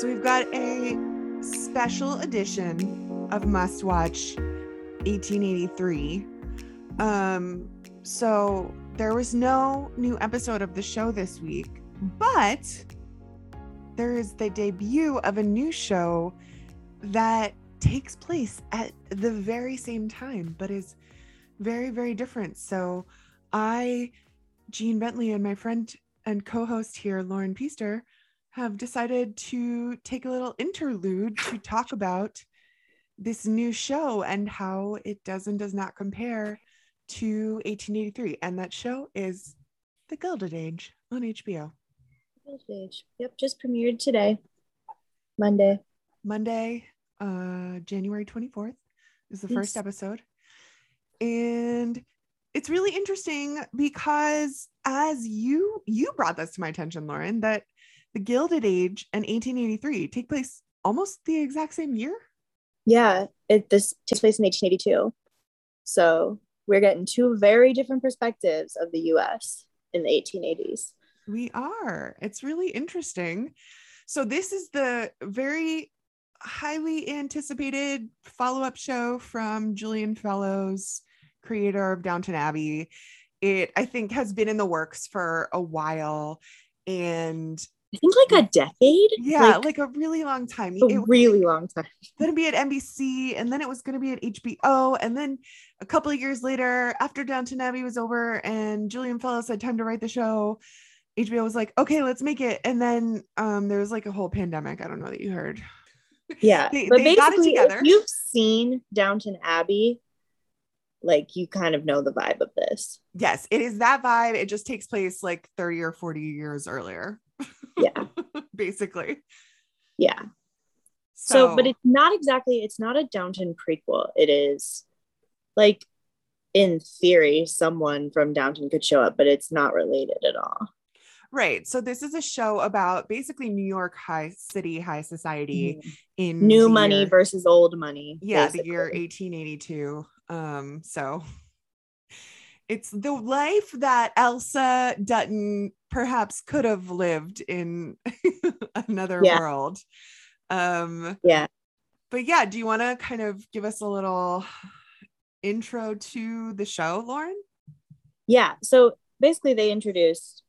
So we've got a special edition of Must Watch 1883. Um, so there was no new episode of the show this week, but there is the debut of a new show that takes place at the very same time, but is very, very different. So I, Jean Bentley, and my friend and co host here, Lauren Peaster, have decided to take a little interlude to talk about this new show and how it does and does not compare to 1883. And that show is The Gilded Age on HBO. Gilded Age. Yep, just premiered today, Monday. Monday, uh, January 24th is the Yes. first episode. And it's really interesting because as you you brought this to my attention, Lauren, that the Gilded Age and 1883 take place almost the exact same year. Yeah, it this takes place in 1882. So we're getting two very different perspectives of the US in the 1880s. We are. It's really interesting. So this is the very highly anticipated follow-up show from Julian Fellowes, creator of Downton Abbey. It I think has been in the works for a while and I think like a decade. yeah, like, like, a really long time. a It was really long time. going to be at NBC and then it was going to be at HBO and then a couple of years later after Downton Abbey was over and Julian Fellowes had time to write the show, HBO was like, "Okay, let's make it." And then um there was like a whole pandemic. I don't know that you heard. Yeah, They- but they got it basically, together. if you've seen Downton Abbey, like you kind of know the vibe of this. Yes, it is that vibe. It just takes place like 30 or 40 years earlier, Yeah, basically. yeah. So, but it's not exactly. It's not a Downton prequel. It is like, in theory, someone from Downton could show up, but it's not related at all. right. So this is a show about basically New York high city, high society in Mm-hmm. New money year- versus old money. yeah, the year 1882. Um, so it's the life that Elsa Dutton perhaps could have lived in another Yeah. world. Um, Yeah. but yeah, do you want to kind of give us a little intro to the show, Lauren? Yeah. So basically, they introduced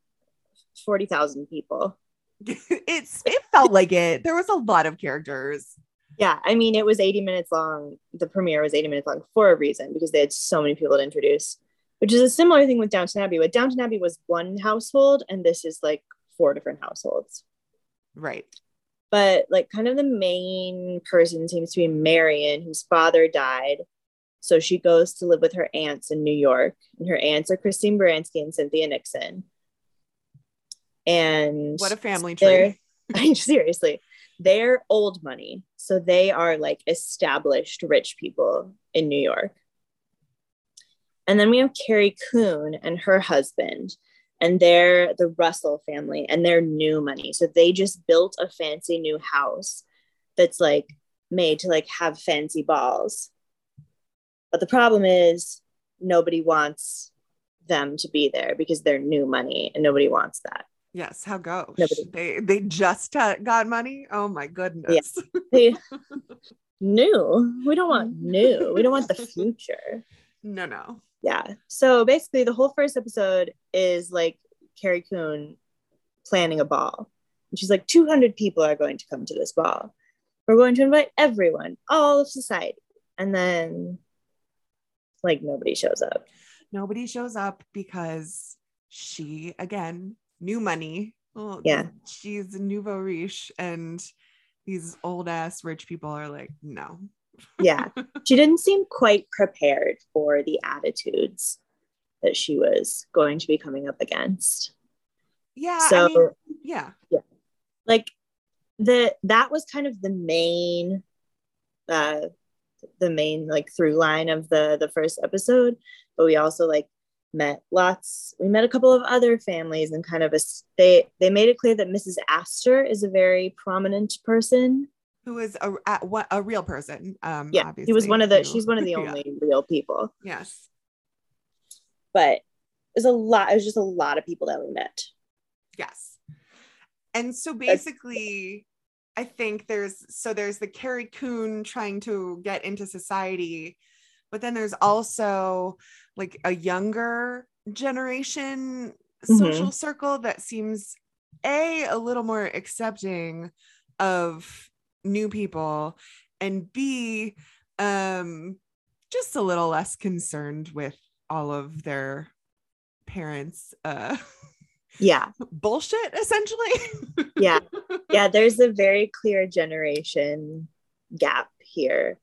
forty thousand people. it's it felt like it. There was a lot of characters. Yeah, I mean, it was 80 minutes long. The premiere was 80 minutes long for a reason because they had so many people to introduce, which is a similar thing with Downton Abbey. But Downton Abbey was one household, and this is like four different households. Right. But like, kind of the main person seems to be Marion, whose father died. So she goes to live with her aunts in New York, and her aunts are Christine Baranski and Cynthia Nixon. And What a family tree. Seriously, they're old money. So they are like established rich people in New York. And then we have Carrie Coon and her husband, and they're the Russell family, and they're new money. So they just built a fancy new house that's like made to like have fancy balls. But the problem is nobody wants them to be there because they're new money and nobody wants that. Yes, how goes? Nobody- They they just uh, got money. Oh my goodness. They new. We don't want new. We don't want the future. no, no. Yeah. So basically, the whole first episode is like Carrie Coon planning a ball. And she's like, 200 people are going to come to this ball. We're going to invite everyone, all of society. And then, like, nobody shows up. Nobody shows up because she again new money. Well, Yeah. she's nouveau riche, and these old ass rich people are like, no. Yeah. she didn't seem quite prepared for the attitudes that she was going to be coming up against. Yeah. So, I mean, yeah. like the that was kind of the main uh the main like through line of the the first episode but we also like met lots we met a couple of other families and kind of a they they made it clear that mrs astor is a very prominent person Who is a a, a real person? Um, yeah he was one of the she's one of the Yeah. only real people Yes. but there's a lot it was just a lot of people that we met Yes. And so basically, I think there's so there's the Carrie Coon trying to get into society, but then there's also like a younger generation Mhm. social circle that seems a a little more accepting of new people and b um just a little less concerned with all of their parents uh Yeah. bullshit essentially Yeah. Yeah. There's a very clear generation gap here.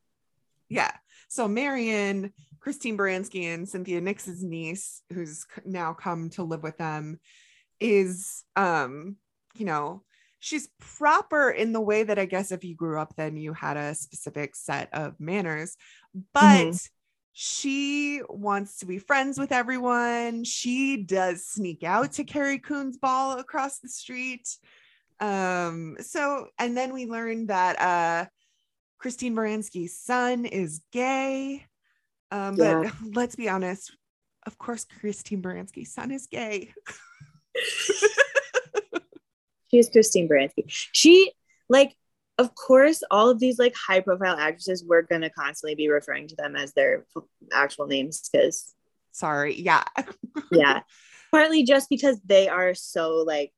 yeah so marion christine baranski and cynthia nix's niece who's now come to live with them is um you know she's proper in the way that i guess if you grew up then you had a specific set of manners but she wants to be friends with everyone. She does sneak out to carrie coon's ball across the street. Um so and then we learned that uh christine baranski's son is gay. Um but Yeah. let's be honest of course christine baranski's son is gay She's Christine Baranski. She like, of course, all of these like high profile actresses, we're gonna constantly be referring to them as their actual names because sorry yeah yeah, partly just because they are so like,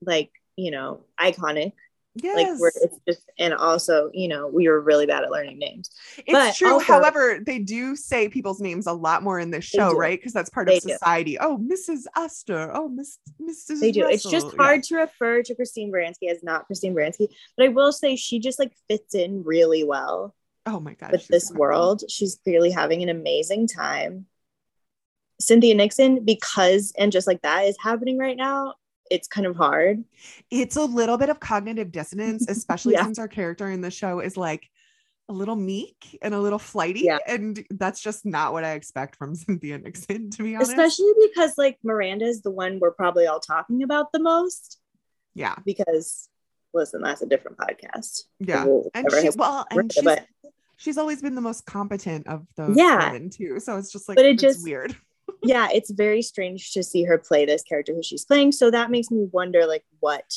like you know, iconic. Yes Like we're it's just and also you know we were really bad at learning names. it's but true also- however they do say people's names a lot more in this show right because that's part They of do. society oh mrs astor oh miss mrs They do. It's just Russell. Yeah. hard to refer to Christine Baranski as not Christine Baranski, but I will say she just like fits in really well. oh my god with this world. She's clearly having an amazing time. Cynthia Nixon, because and just like that is happening right now, it's kind of hard. it's a little bit of cognitive dissonance, especially Yeah. since our character in the show is like a little meek and a little flighty. Yeah. And that's just not what I expect from Cynthia Nixon, to be honest. Especially because like Miranda is the one we're probably all talking about the most. yeah. Because listen, that's a different podcast. Yeah. We'll And she, well, and Miranda, she's, but she's always been the most competent of those Yeah. women too. So it's just like, But it it's just- weird. Yeah, it's very strange to see her play this character who she's playing. So that makes me wonder like what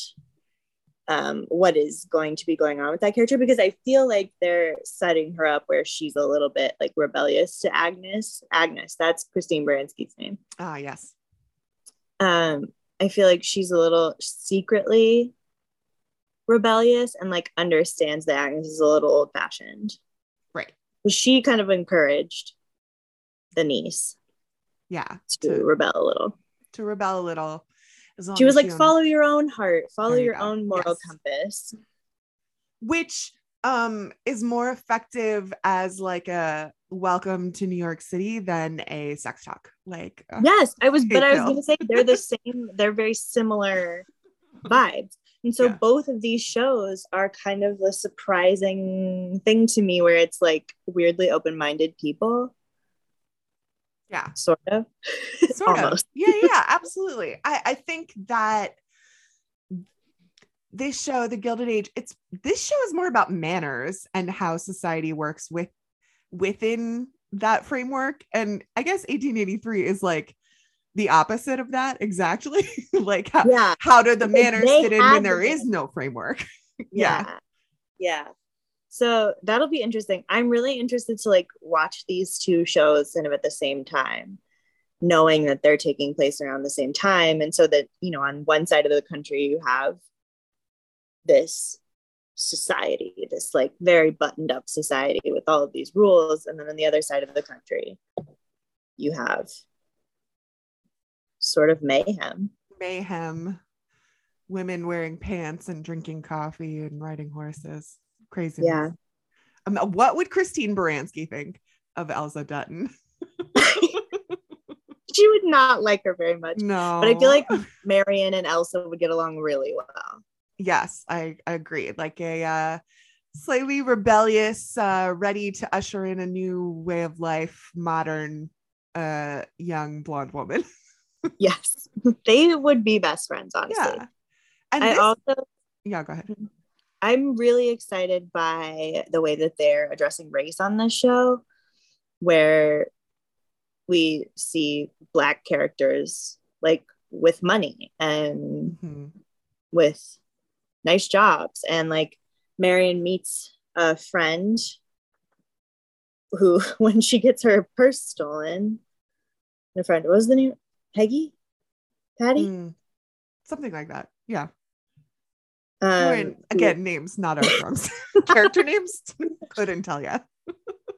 um what is going to be going on with that character because I feel like they're setting her up where she's a little bit like rebellious to Agnes. Agnes, that's Christine Baranski's name. Ah, yes. Um, I feel like she's a little secretly rebellious and like understands that Agnes is a little old fashioned. Right. She kind of encouraged the niece Yeah. to To, rebel a little. to rebel a little. As long she was as like follow your own heart follow your go. own moral Yes. compass which um is more effective as like a welcome to New York City than a sex talk. Like uh, yes i was but i was gonna say they're the same they're very similar vibes and so Yeah. both of these shows are kind of the surprising thing to me where it's like weirdly open-minded people yeah, sort of sort of. Almost. Yeah, yeah, absolutely. I I think that this show, The Gilded Age, it's this show is more about manners and how society works with within that framework. And I guess 1883 is like the opposite of that exactly. like how, yeah how do the manners fit in when there is no framework? yeah yeah so that'll be interesting. I'm really interested to like watch these two shows kind of at the same time knowing that they're taking place around the same time. And so that you know on one side of the country you have this society this like very buttoned up society with all of these rules. And then on the other side of the country you have sort of mayhem. Mayhem. Women wearing pants and drinking coffee and riding horses crazy yeah. Um, what would christine baranski think of elsa dutton? She would not like her very much no. But I feel like Marion and Elsa would get along really well. yes i, I agree. Like a uh slightly rebellious uh ready to usher in a new way of life modern uh young blonde woman. Yes, they would be best friends, honestly. yeah. And I this, also, yeah go ahead I'm really excited by the way that they're addressing race on this show, where we see Black characters like with money and Mhm. with nice jobs. And like Marion meets a friend who, when she gets her purse stolen, a friend, what was the name? Peggy? Patty? Mm, something like that. Yeah. Um, again, names, not our drums. Character names, couldn't tell you.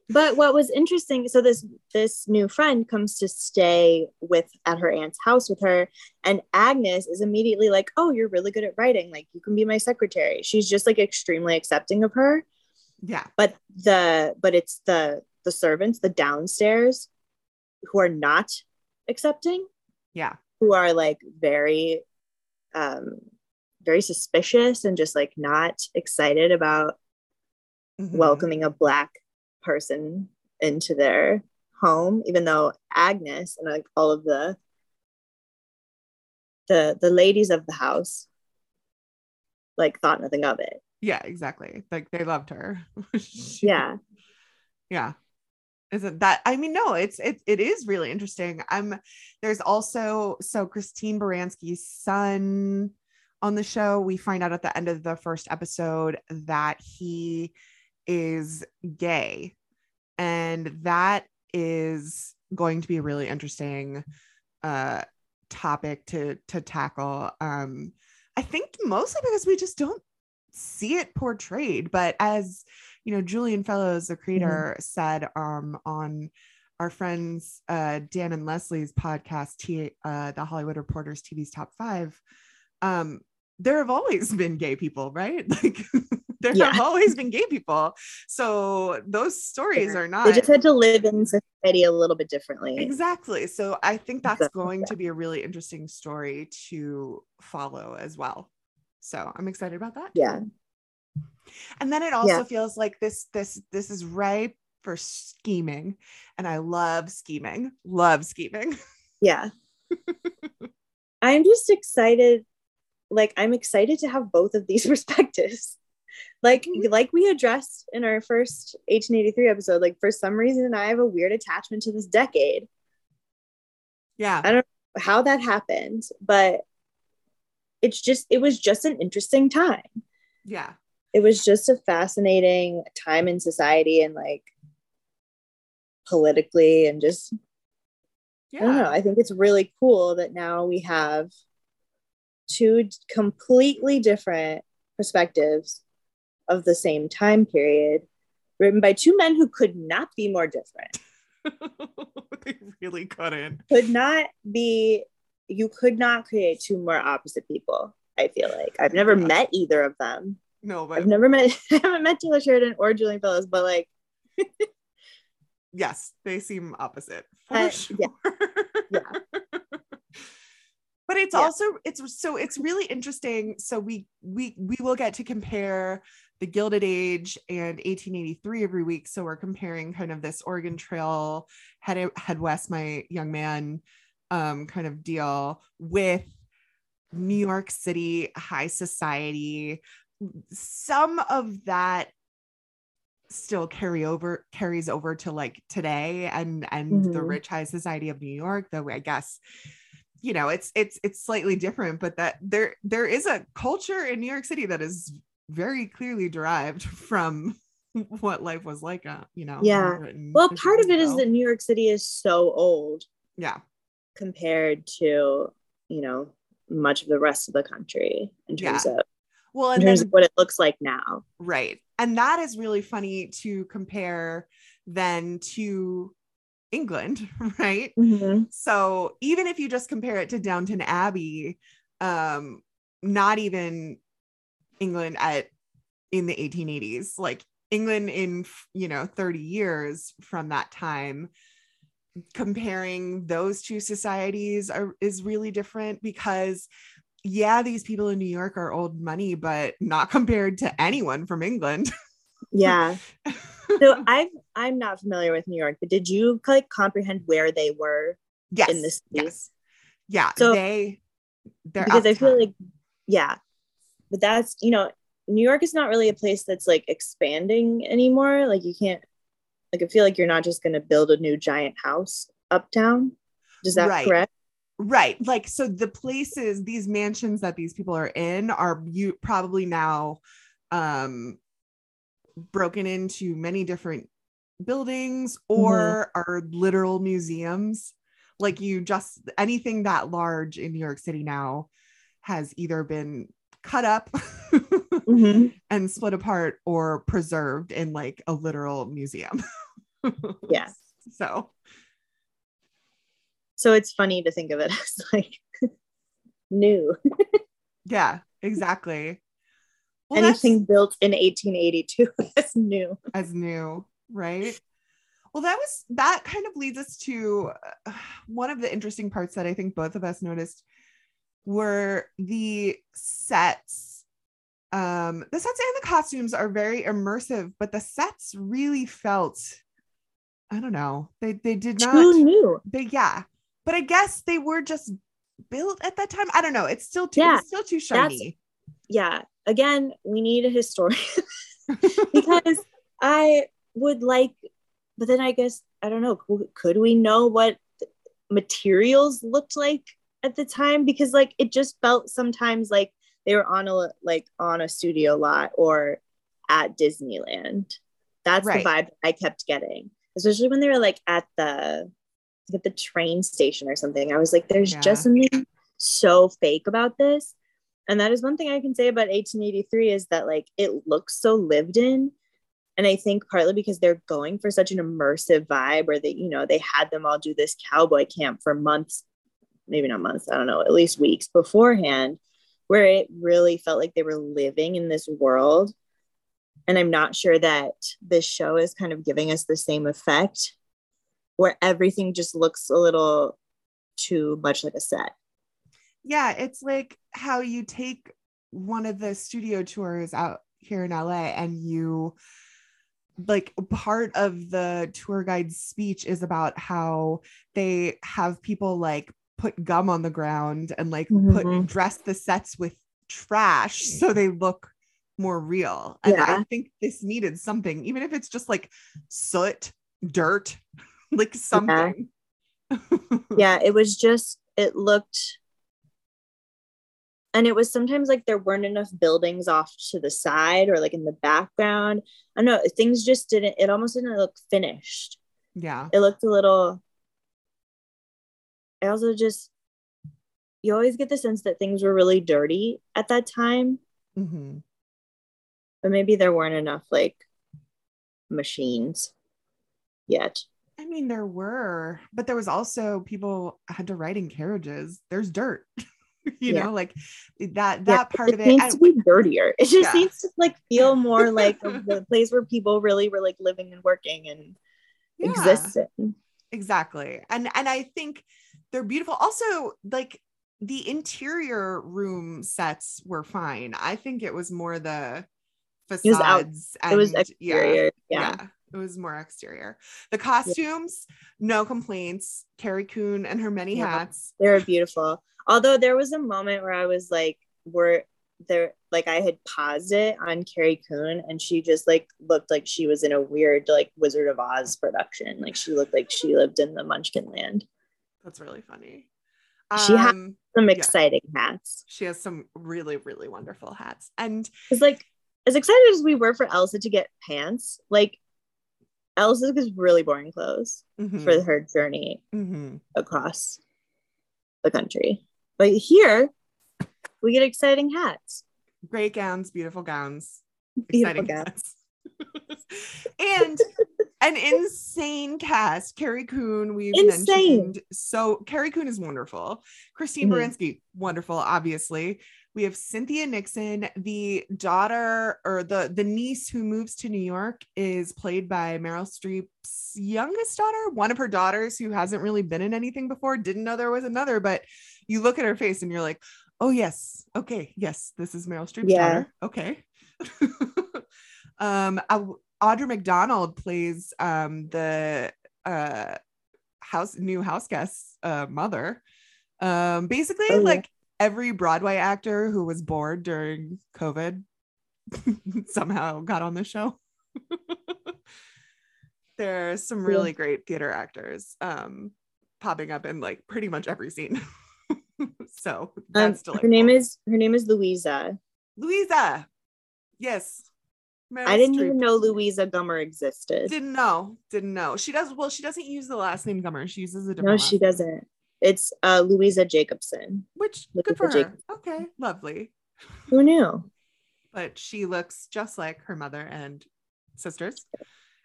but what was interesting, so this this new friend comes to stay with at her aunt's house with her, and Agnes is immediately like, "Oh, you're really good at writing. Like, you can be my secretary." She's just like extremely accepting of her. Yeah. But the but it's the the servants, the downstairs, who are not accepting. Yeah. Who are like very um very suspicious and just like not excited about mm-hmm. welcoming a black person into their home even though agnes and like all of the the the ladies of the house like thought nothing of it. Yeah exactly. Like they loved her. Yeah. Yeah. Isn't that i mean no it's it, it is really interesting. I'm there's also so christine baranski's son on the show. We find out at the end of the first episode that he is gay. And that is going to be a really interesting uh, topic to to tackle. Um, I think mostly because we just don't see it portrayed. But as you know, Julian Fellowes, the creator, mm-hmm. said um, on our friends uh, Dan and Leslie's podcast, T- uh, the Hollywood Reporters TV's Top Five, um, there have always been gay people, right? Like there yeah. have always been gay people. So those stories yeah. are not they just had to live in society a little bit differently. Exactly. So I think that's going to be a really interesting story to follow as well. So I'm excited about that. Yeah. And then it also yeah. feels like this this this is ripe for scheming. And I love scheming. Love scheming. Yeah. I'm just excited like I'm excited to have both of these perspectives. like mm-hmm. like we addressed in our first 1883 episode, like for some reason I have a weird attachment to this decade. Yeah. I don't know how that happened, but it's just it was just an interesting time. Yeah. It was just a fascinating time in society and like politically and just yeah. I don't know. I think it's really cool that now we have two completely different perspectives of the same time period written by two men who could not be more different. They really couldn't. Could not be you could not create two more opposite people i feel like. I've never yeah. met either of them. No but i've never met i haven't met taylor sheridan or julian fellowes but like yes they seem opposite for uh, sure. yeah yeah but it's yeah. also it's so it's really interesting so we we we will get to compare the gilded age and 1883 every week so we're comparing kind of this oregon trail head head west my young man um kind of deal with new york city high society some of that still carry over carries over to like today and and mm-hmm. the rich high society of new york though i guess you know it's it's it's slightly different but that there there is a culture in new york city that is very clearly derived from what life was like uh, you know yeah. well part of it is that new york city is so old yeah. compared to you know much of the rest of the country in terms yeah. of well in terms then, of what it looks like now. Right. And that is really funny to compare then to England, right? Mm-hmm. So even if you just compare it to Downton Abbey, um, not even England at in the 1880s, like England in you know 30 years from that time, comparing those two societies are is really different because yeah, these people in New York are old money, but not compared to anyone from England. Yeah. so I've I'm not familiar with New York, but did you like comprehend where they were yes, in this yes. Yeah. So they they're because I feel like yeah. But that's you know, New York is not really a place that's like expanding anymore. Like you can't like I feel like you're not just gonna build a new giant house uptown. Is that right. correct? right like so the places these mansions that these people are in are you probably now um broken into many different buildings or are literal museums like you just anything that large in new york city now has either been cut up Mhm. and split apart or preserved in like a literal museum Yeah. so So it's funny to think of it as like new. yeah exactly well, Anything built in 1882 is new. as new, right? Well, that was that kind of leads us to uh, one of the interesting parts that I think both of us noticed were the sets. Um, the sets and the costumes are very immersive, but the sets really felt, I don't know, they they did not Too new. they yeah, but I guess they were just built at that time. I don't know. It's still too Yeah, it's still too shiny. Yeah. Again, we need a historian because I would like, but then I guess, I don't know, could, we know what materials looked like at the time? Because like it just felt sometimes like they were on a like on a studio lot or at Disneyland. That's Right. the vibe I kept getting, especially when they were like at the at the train station or something. I was like, there's Yeah. just something so fake about this. And that is one thing I can say about 1883 is that like it looks so lived in. And I think partly because they're going for such an immersive vibe, or they, you know, they had them all do this cowboy camp for months, maybe not months, I don't know, at least weeks beforehand, where it really felt like they were living in this world. And I'm not sure that this show is kind of giving us the same effect where everything just looks a little too much like a set. Yeah, it's like how you take one of the studio tours out here in LA and you like part of the tour guide's speech is about how they have people like put gum on the ground and like put Mhm. dress the sets with trash so they look more real. And I think this needed something, even if it's just like soot, dirt, like something. yeah it was just it looked and it was sometimes like there weren't enough buildings off to the side or like in the background i don't know things just didn't it almost didn't look finished yeah. it looked a little i also just you always get the sense that things were really dirty at that time mm-hmm. but maybe there weren't enough like machines yet I mean, there were, but there was also people had to ride in carriages. There's dirt, you Yeah. know, like that Yeah, that part of it. needs to be dirtier it just Yeah. needs to like feel more like the place where people really were like living and working and yeah, existing exactly. And and I think they're beautiful. Also, like the interior room sets were fine. I think it was more the was out- facades. it was and- yeah, exterior yeah, yeah it was more exterior. The costumes no complaints. Carrie coon and her many Yeah. hats. they were beautiful. Although there was a moment where i was like were there like i had paused it on carrie coon and she just like looked like she was in a weird like wizard of oz production. Like she looked like she lived in the munchkin land. That's really funny. She had- um some Yeah. exciting hats. She has some really really wonderful hats. And Because like as excited as we were for Elsa to get pants, like Elsa gets really boring clothes mhm, for her journey mhm. across the country. But here we get exciting hats. great gowns beautiful gowns Beautiful exciting gowns. and an insane cast carrie coon we've Insane. mentioned so carrie coon is wonderful christine Mhm. baranski wonderful obviously we have cynthia nixon the daughter or the the niece who moves to new york is played by meryl streep's youngest daughter one of her daughters who hasn't really been in anything before didn't know there was another but you look at her face and you're like oh yes. Okay. Yes this is meryl streep's Yeah. daughter. Okay. Um Au- audra mcdonald plays um the uh house new house guest's uh mother. Um basically Oh, yeah. like every broadway actor who was bored during covid somehow got on the show there's some Yeah. really great theater actors um popping up in like pretty much every scene so Um, that's her name is her name is Louisa. Louisa. Yes. Meryl I didn't Streep. even know Louisa Gummer existed. Didn't know. Didn't know. She does. Well, she doesn't use the last name Gummer. She uses a different. no, she name, doesn't. It's uh, Louisa Jacobson. Which Look good for her. Okay, lovely. Who knew? But she looks just like her mother and sisters,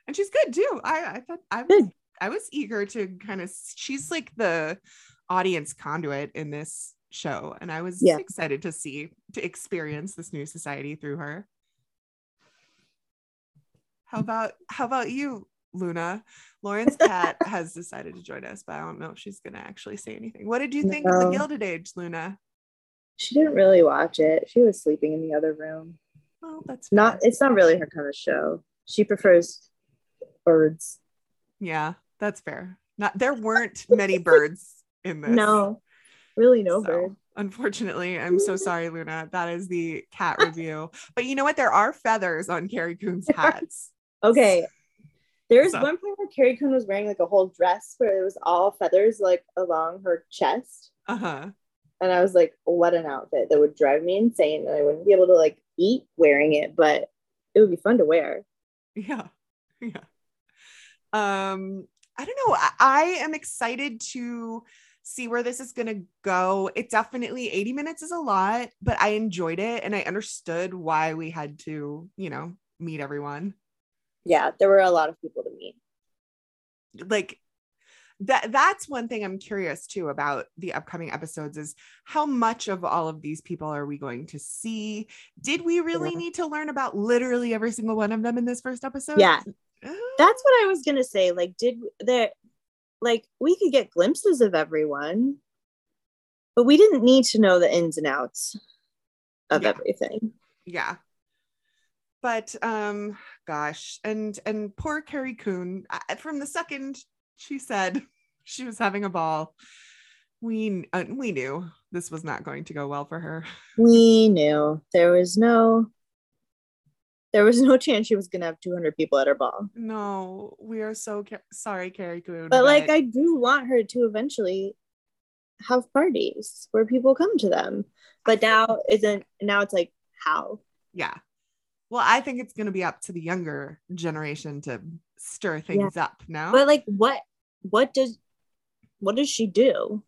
and she's good too. I I thought I was Good. I was eager to kind of. She's like the audience conduit in this show, and I was Yeah. excited to see to experience this new society through her. How about how about you, Luna? Lauren's cat has decided to join us, but I don't know if she's gonna actually say anything. What did you think of the Gilded Age, Luna? She didn't really watch it. She was sleeping in the other room. Well, that's Not. fair. It's not really her kind of show. She prefers birds. yeah, that's fair. Not there weren't many birds in this. No, really, no So, bird. Unfortunately, I'm so sorry, Luna. That is the cat review. But you know what? There are feathers on Carrie Coon's hats. Okay. There's So- one point where Carrie Coon was wearing like a whole dress where it was all feathers like along her chest. Uh huh. And I was like, what an outfit that would drive me insane. And I wouldn't be able to like eat wearing it, but it would be fun to wear. Yeah. Yeah. Um, I don't know. I, I am excited to see where this is going to go. It definitely 80 minutes is a lot, but I enjoyed it and I understood why we had to, you know, meet everyone. Yeah, there were a lot of people to meet. Like that that's one thing I'm curious too about the upcoming episodes is how much of all of these people are we going to see? Did we really Yeah. need to learn about literally every single one of them in this first episode? Yeah. Uh, That's what I was gonna say. Like, did there like we could get glimpses of everyone, but we didn't need to know the ins and outs of Yeah. everything. yeah but um gosh and and poor carrie coon from the second she said she was having a ball we uh, we knew this was not going to go well for her We knew there was no there was no chance she was gonna have 200 people at her ball. no we are so ca- sorry carrie coon But like I do want her to eventually have parties where people come to them. But now isn't now it's like how? yeah well i think it's going to be up to the younger generation to stir things up now But like what what does what does she do?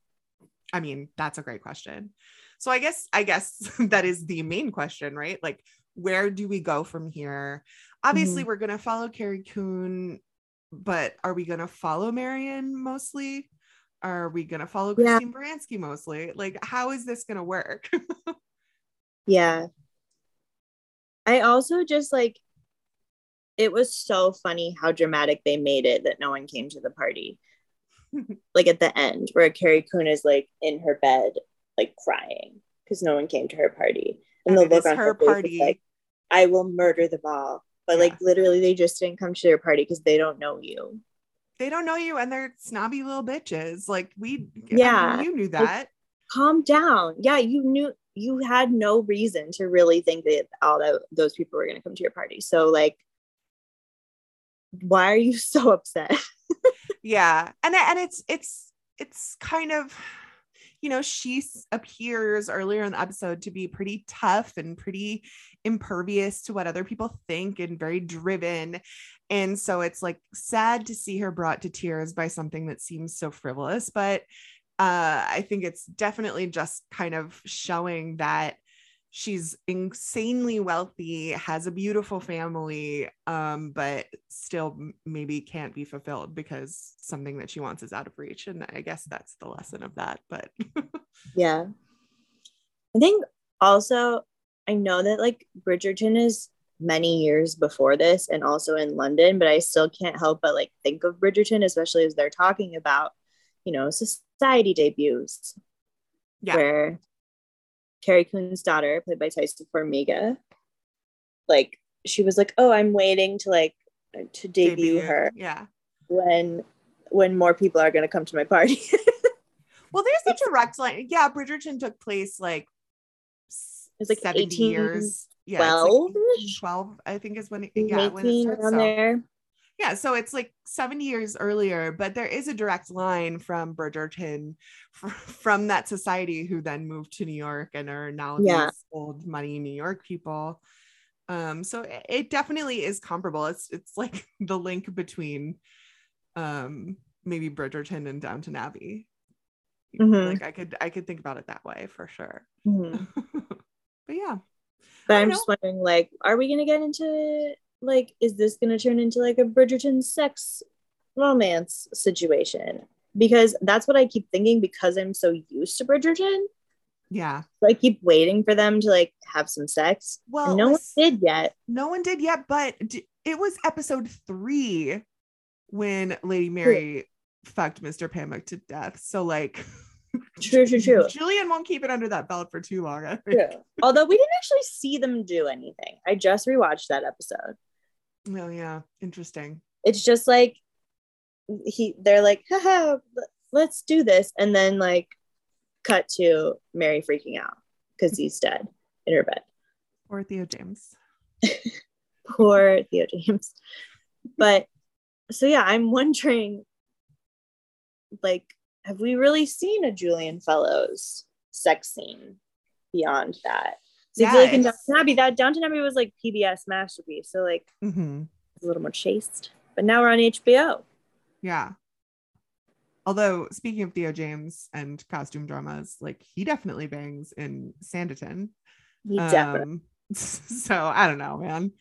I mean, that's a great question. So I guess I guess that is the main question, right? Like, where do we go from here? Obviously, mm-hmm. we're gonna follow Carrie Coon, but are we gonna follow Marion mostly? Are we gonna follow Yeah. Christine Baranski mostly? Like, how is this gonna work? Yeah. I also just like it was so funny how dramatic they made it that no one came to the party. like at the end, where Carrie Coon is like in her bed, like crying because no one came to her party. And, And the look on her her, face party. is like, I will murder them all. But like literally they just didn't come to their party because they don't know you. they don't know you, and they're snobby little bitches. Like we, Yeah. you knew that. Calm down. Yeah, you knew you had no reason to really think that all that those people were gonna come to your party. So like why are you so upset? yeah and and it's it's it's kind of you know she appears earlier in the episode to be pretty tough and pretty impervious to what other people think and very driven and so it's like sad to see her brought to tears by something that seems so frivolous but uh i think it's definitely just kind of showing that she's insanely wealthy has a beautiful family um but still maybe can't be fulfilled because something that she wants is out of reach and i guess that's the lesson of that but Yeah. I think also I know that like Bridgerton is many years before this and also in London, but I still can't help but like think of Bridgerton, especially as they're talking about, you know, society debuts yeah. where Carrie Coon's daughter, played by Taissa Farmiga, like she was like, Oh, I'm waiting to like to debut, her yeah. when when more people are gonna come to my party. well there's a direct line yeah bridgerton took place like It's like 70 18, years. Yeah it's like 12 12 i think is when it, yeah when it 18 starts around so- there. Yeah, so it's like 70 years earlier, but there is a direct line from Bridgerton fr- from that society who then moved to New York and are now Yeah. these old money New York people. Um, so it, it definitely is comparable. It's it's like the link between um maybe Bridgerton and Downton Abbey. Mhm. Like I could I could think about it that way for sure. Mhm. but yeah. But I'm know. just wondering, like, are we gonna get into like, is this gonna turn into like a Bridgerton sex romance situation? Because that's what I keep thinking because I'm so used to Bridgerton. Yeah. So I keep waiting for them to like have some sex. Well, and no one did yet. No one did yet, but d- it was episode three when Lady Mary fucked Mr. Pamuk to death. So like True, true, true. Julian won't keep it under that belt for too long. Although we didn't actually see them do anything. I just rewatched that episode. Oh yeah, interesting. It's just like he they're like, haha, let's do this. And then like cut to Mary freaking out because mm-hmm. he's dead in her bed. Or Theo James. Poor Theo James. But so yeah, I'm wondering like, have we really seen a Julian Fellowes sex scene beyond that? So Yeah, like in Downton Abbey, that Downton Abbey was like PBS masterpiece. So like hmm it's a little more chaste. But now we're on HBO. Yeah. Although speaking of Theo James and costume dramas, like he definitely bangs in Sanditon. He definitely Um, so I don't know, man.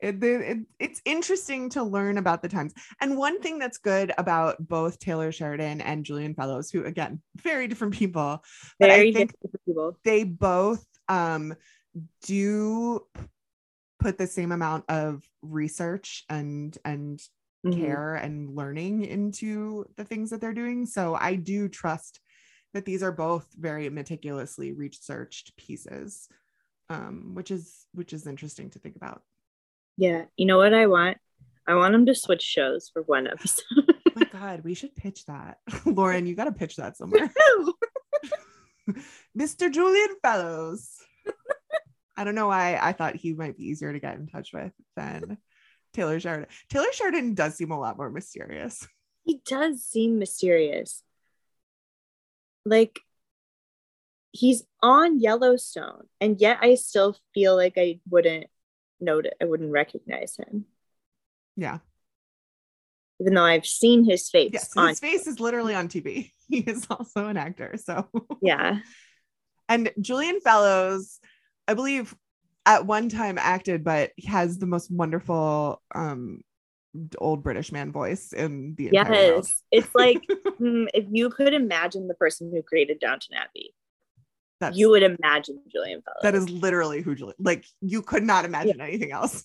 It, it, it's interesting to learn about the times. And one thing that's good about both Taylor Sheridan and Julian Fellowes, who again, very different people, but I very think different people. they both um, do put the same amount of research and and Mhm. care and learning into the things that they're doing. So I do trust that these are both very meticulously researched pieces, um, which is which is interesting to think about. Yeah. You know what I want? I want them to switch shows for one episode. Oh my God, we should pitch that, Lauren. You got to pitch that somewhere, Mr. Julian Fellowes. I don't know why I thought he might be easier to get in touch with than Taylor Sheridan. Taylor Sheridan does seem a lot more mysterious. he does seem mysterious. Like he's on Yellowstone, and yet I still feel like I wouldn't note it. I wouldn't recognize him, Yeah. Even though I've seen his face Yes, on. his face is literally on TV. He is also an actor. So, Yeah. and Julian Fellowes, I believe, at one time acted, but has the most wonderful um old British man voice in the entire world. Yes. It's like mm, if you could imagine the person who created Downton Abbey, That's you would imagine Julian Fellowes. that is literally who Julian. Like you could not imagine anything else.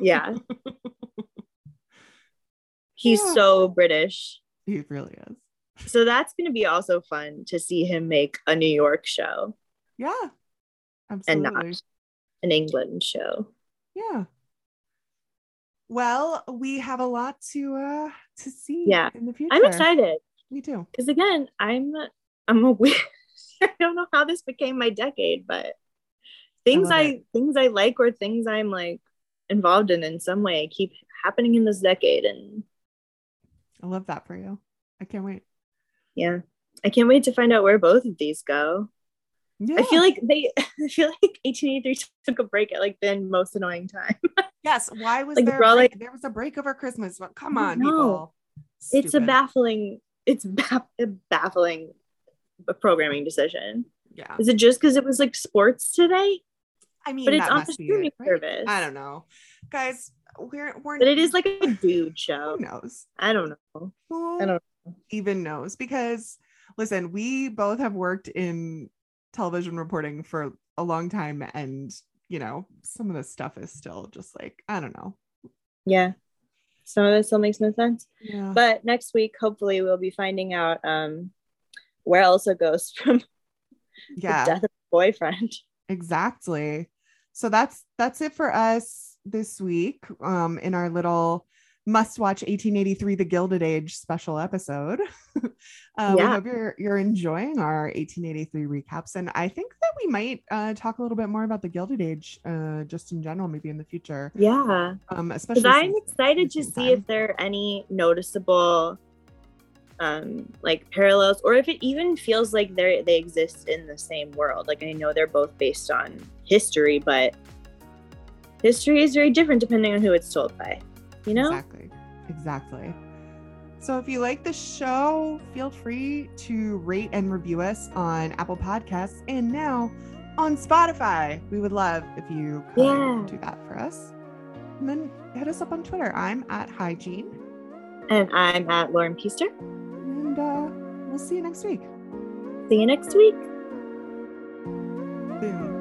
yeah. He's Yeah. so British. He really is. So that's going to be also fun to see him make a New York show, Yeah, Absolutely. And not- an England show. Yeah. Well, we have a lot to uh to see Yeah. in the future. I'm excited Me too. because again, I'm I'm a weird. I don't know how this became my decade, but things love I, things I like or things I'm like involved in in some way keep happening in this decade, and I love that for you. I can't wait. yeah, I can't wait to find out where both of these go. Yeah. I feel like they, I feel like 1883 took a break at like the most annoying time. yes. Why was like, there? we're A all break? like- there was a break over Christmas. But come on, know. people. it's a baffling, it's ba- a baffling programming decision. Yeah. Is it just because it was like sports today? I mean, But it's on the streaming it, right? service. I don't know, guys. We're we're. But it is like a dude show. who knows? I don't know. Who I don't even knows? Because listen, we both have worked in television reporting for a long time, and you know, some of this stuff is still just like I don't know. Yeah. Some of it still makes no sense. Yeah. But next week, hopefully, we'll be finding out um, where Elsa goes from yeah. the death of boyfriend. Exactly. So that's that's it for us this week um in our little must watch 1883 the gilded age special episode uh, we hope you're you're enjoying our 1883 recaps and i think that we might uh, talk a little bit more about the gilded age uh, just in general maybe in the future Yeah. um especially Because I'm excited to see time. if there are any noticeable um like parallels or if it even feels like they they exist in the same world. Like I know they're both based on history, but history is very different depending on who it's told by. You know? Exactly. Exactly. So if you like the show, feel free to rate and review us on Apple Podcasts and now on Spotify. We would love if you could Yeah. do that for us. And then hit us up on Twitter. I'm at Hygiene. And I'm at Lauren Peaster. And uh, we'll see you next week. See you next week. Boom.